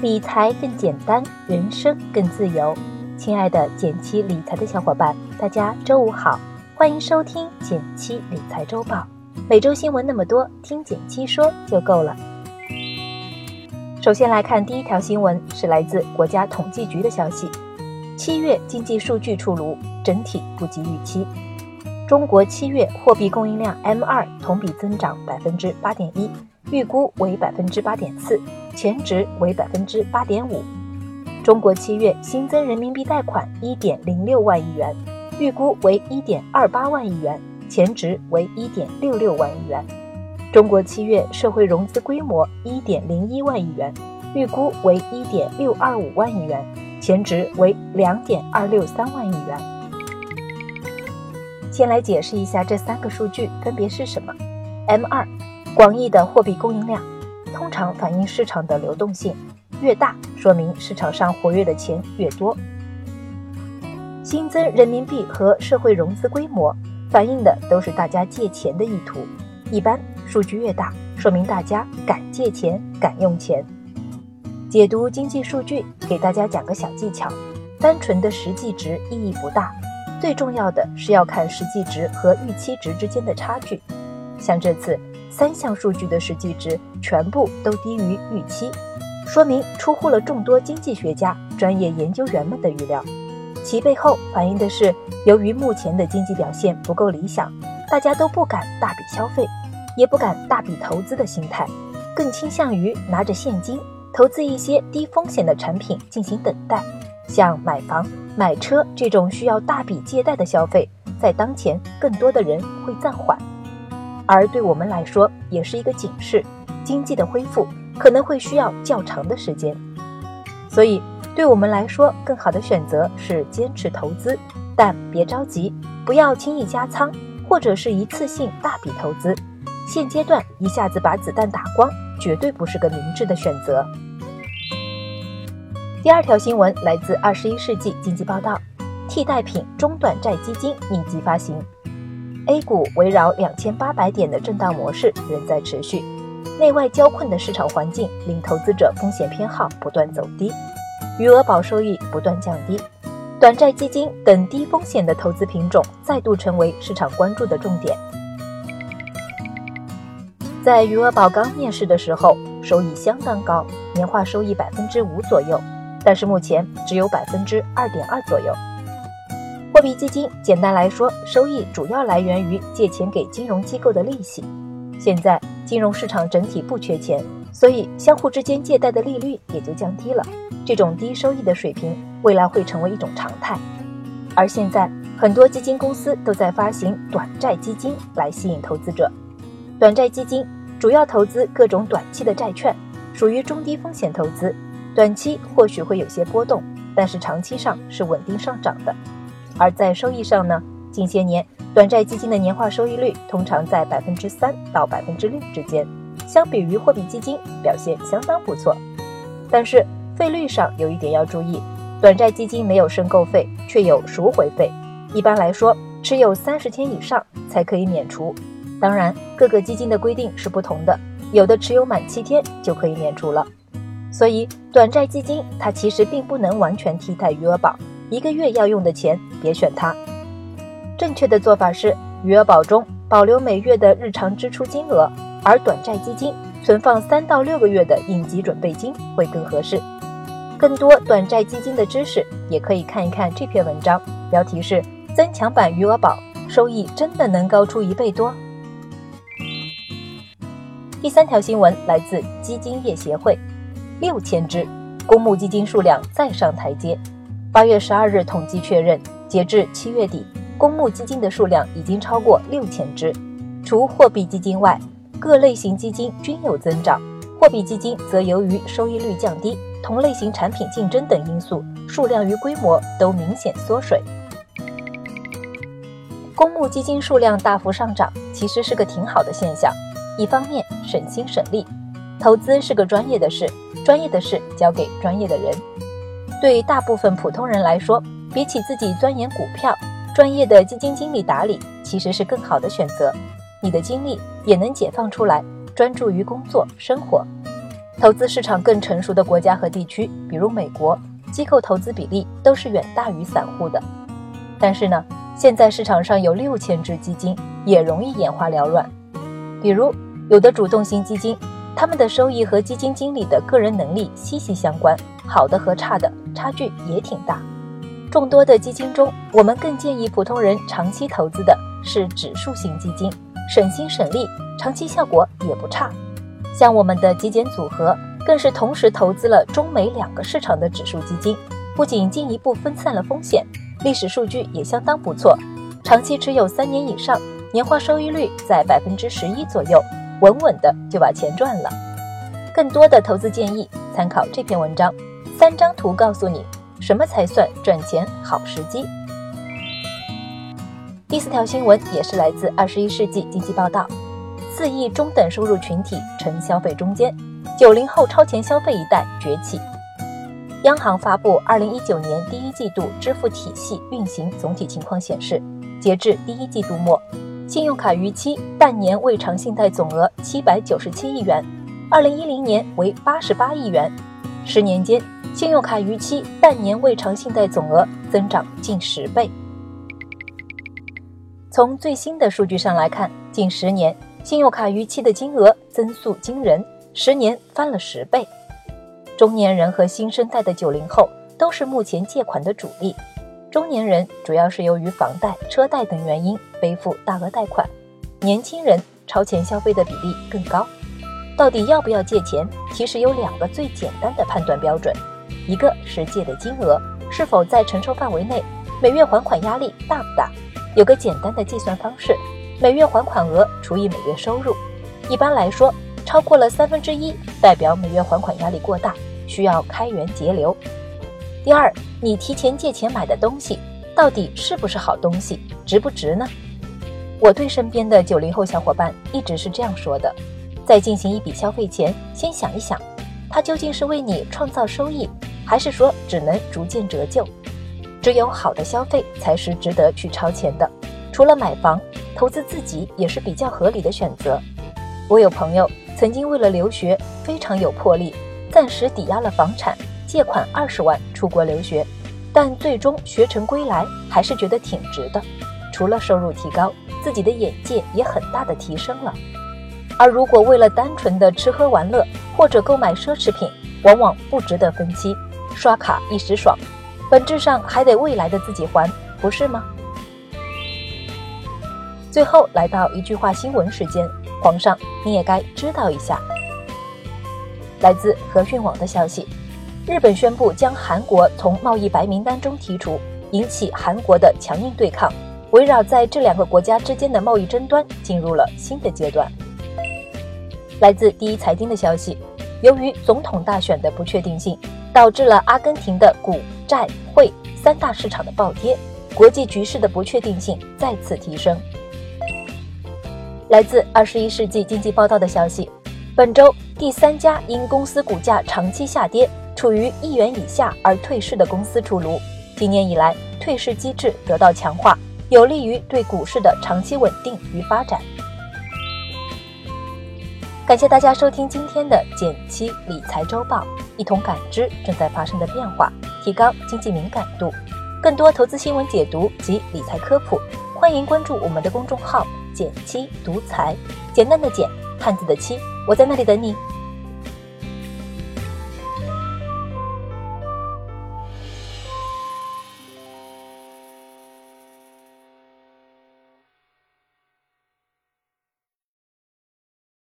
理财更简单，人生更自由。亲爱的减七理财的小伙伴，大家周五好，欢迎收听减七理财周报。每周新闻那么多，听减七说就够了。首先来看第一条新闻，是来自国家统计局的消息：七月经济数据出炉，整体不及预期。中国七月货币供应量 M 二同比增长百分之八点一，预估为百分之八点四，前值为百分之八点五。中国七月新增人民币贷款一点零六万亿元，预估为一点二八万亿元，前值为一点六六万亿元。中国七月社会融资规模一点零一万亿元，预估为一点六二五万亿元，前值为两点二六三万亿元。先来解释一下这三个数据分别是什么：M 二，广义的货币供应量，通常反映市场的流动性。越大，说明市场上活跃的钱越多。新增人民币和社会融资规模反映的都是大家借钱的意图。一般数据越大，说明大家敢借钱、敢用钱。解读经济数据，给大家讲个小技巧：单纯的实际值意义不大，最重要的是要看实际值和预期值之间的差距。像这次三项数据的实际值全部都低于预期。说明出乎了众多经济学家、专业研究员们的预料，其背后反映的是，由于目前的经济表现不够理想，大家都不敢大笔消费，也不敢大笔投资的心态，更倾向于拿着现金投资一些低风险的产品进行等待。像买房、买车这种需要大笔借贷的消费，在当前更多的人会暂缓，而对我们来说也是一个警示，经济的恢复。可能会需要较长的时间，所以对我们来说，更好的选择是坚持投资，但别着急，不要轻易加仓，或者是一次性大笔投资。现阶段一下子把子弹打光，绝对不是个明智的选择。第二条新闻来自《二十一世纪经济报道》，替代品中短债基金密集发行，A 股围绕两千八百点的震荡模式仍在持续。内外交困的市场环境令投资者风险偏好不断走低，余额宝收益不断降低，短债基金等低风险的投资品种再度成为市场关注的重点。在余额宝刚面世的时候，收益相当高，年化收益百分之五左右，但是目前只有百分之二点二左右。货币基金简单来说，收益主要来源于借钱给金融机构的利息。现在金融市场整体不缺钱，所以相互之间借贷的利率也就降低了。这种低收益的水平，未来会成为一种常态。而现在很多基金公司都在发行短债基金来吸引投资者。短债基金主要投资各种短期的债券，属于中低风险投资。短期或许会有些波动，但是长期上是稳定上涨的。而在收益上呢？近些年。短债基金的年化收益率通常在百分之三到百分之六之间，相比于货币基金表现相当不错。但是费率上有一点要注意，短债基金没有申购费，却有赎回费。一般来说，持有三十天以上才可以免除。当然，各个基金的规定是不同的，有的持有满七天就可以免除了。所以，短债基金它其实并不能完全替代余额宝，一个月要用的钱别选它。正确的做法是，余额宝中保留每月的日常支出金额，而短债基金存放三到六个月的应急准备金会更合适。更多短债基金的知识，也可以看一看这篇文章，标题是“增强版余额宝收益真的能高出一倍多”。第三条新闻来自基金业协会，六千只公募基金数量再上台阶。八月十二日统计确认，截至七月底。公募基金的数量已经超过六千只，除货币基金外，各类型基金均有增长。货币基金则由于收益率降低、同类型产品竞争等因素，数量与规模都明显缩水。公募基金数量大幅上涨，其实是个挺好的现象。一方面省心省力，投资是个专业的事，专业的事交给专业的人。对大部分普通人来说，比起自己钻研股票。专业的基金经理打理其实是更好的选择，你的精力也能解放出来，专注于工作生活。投资市场更成熟的国家和地区，比如美国，机构投资比例都是远大于散户的。但是呢，现在市场上有六千只基金，也容易眼花缭乱。比如，有的主动型基金，他们的收益和基金经理的个人能力息息相关，好的和差的差距也挺大。众多的基金中，我们更建议普通人长期投资的是指数型基金，省心省力，长期效果也不差。像我们的极简组合，更是同时投资了中美两个市场的指数基金，不仅进一步分散了风险。历史数据也相当不错，长期持有三年以上，年化收益率在百分之十一左右，稳稳的就把钱赚了。更多的投资建议，参考这篇文章，三张图告诉你什么才算赚钱好时机。第四条新闻也是来自《二十一世纪经济报道》，四亿中等收入群体成消费中间，九零后超前消费一代崛起。央行发布二零一九年第一季度支付体系运行总体情况显示，截至第一季度末，信用卡逾期半年未偿信贷总额七百九十七亿元，二零一零年为八十八亿元。十年间，信用卡逾期半年未偿信贷总额增长近十倍。从最新的数据上来看，近十年信用卡逾期的金额增速惊人，十年翻了十倍。中年人和新生代的九零后都是目前借款的主力。中年人主要是由于房贷、车贷等原因背负大额贷款，年轻人超前消费的比例更高。到底要不要借钱？其实有两个最简单的判断标准：一个是借的金额是否在承受范围内，每月还款压力大不大。有个简单的计算方式：每月还款额除以每月收入。一般来说，超过了三分之一，代表每月还款压力过大。需要开源节流。第二，你提前借钱买的东西到底是不是好东西，值不值呢？我对身边的九零后小伙伴一直是这样说的：在进行一笔消费前，先想一想，它究竟是为你创造收益，还是说只能逐渐折旧？只有好的消费才是值得去超前的。除了买房，投资自己也是比较合理的选择。我有朋友曾经为了留学，非常有魄力。暂时抵押了房产，借款二十万出国留学，但最终学成归来，还是觉得挺值的。除了收入提高，自己的眼界也很大的提升了。而如果为了单纯的吃喝玩乐或者购买奢侈品，往往不值得分期，刷卡一时爽，本质上还得未来的自己还，不是吗？最后来到一句话新闻时间，皇上你也该知道一下。来自和讯网的消息，日本宣布将韩国从贸易白名单中剔除，引起韩国的强硬对抗。围绕在这两个国家之间的贸易争端进入了新的阶段。来自第一财经的消息，由于总统大选的不确定性，导致了阿根廷的股债汇三大市场的暴跌，国际局势的不确定性再次提升。来自二十一世纪经济报道的消息。本周第三家因公司股价长期下跌，处于一元以下而退市的公司出炉。今年以来，退市机制得到强化，有利于对股市的长期稳定与发展。感谢大家收听今天的减七理财周报，一同感知正在发生的变化，提高经济敏感度。更多投资新闻解读及理财科普，欢迎关注我们的公众号“减七独裁”，简单的简。汉字的七，我在那里等你。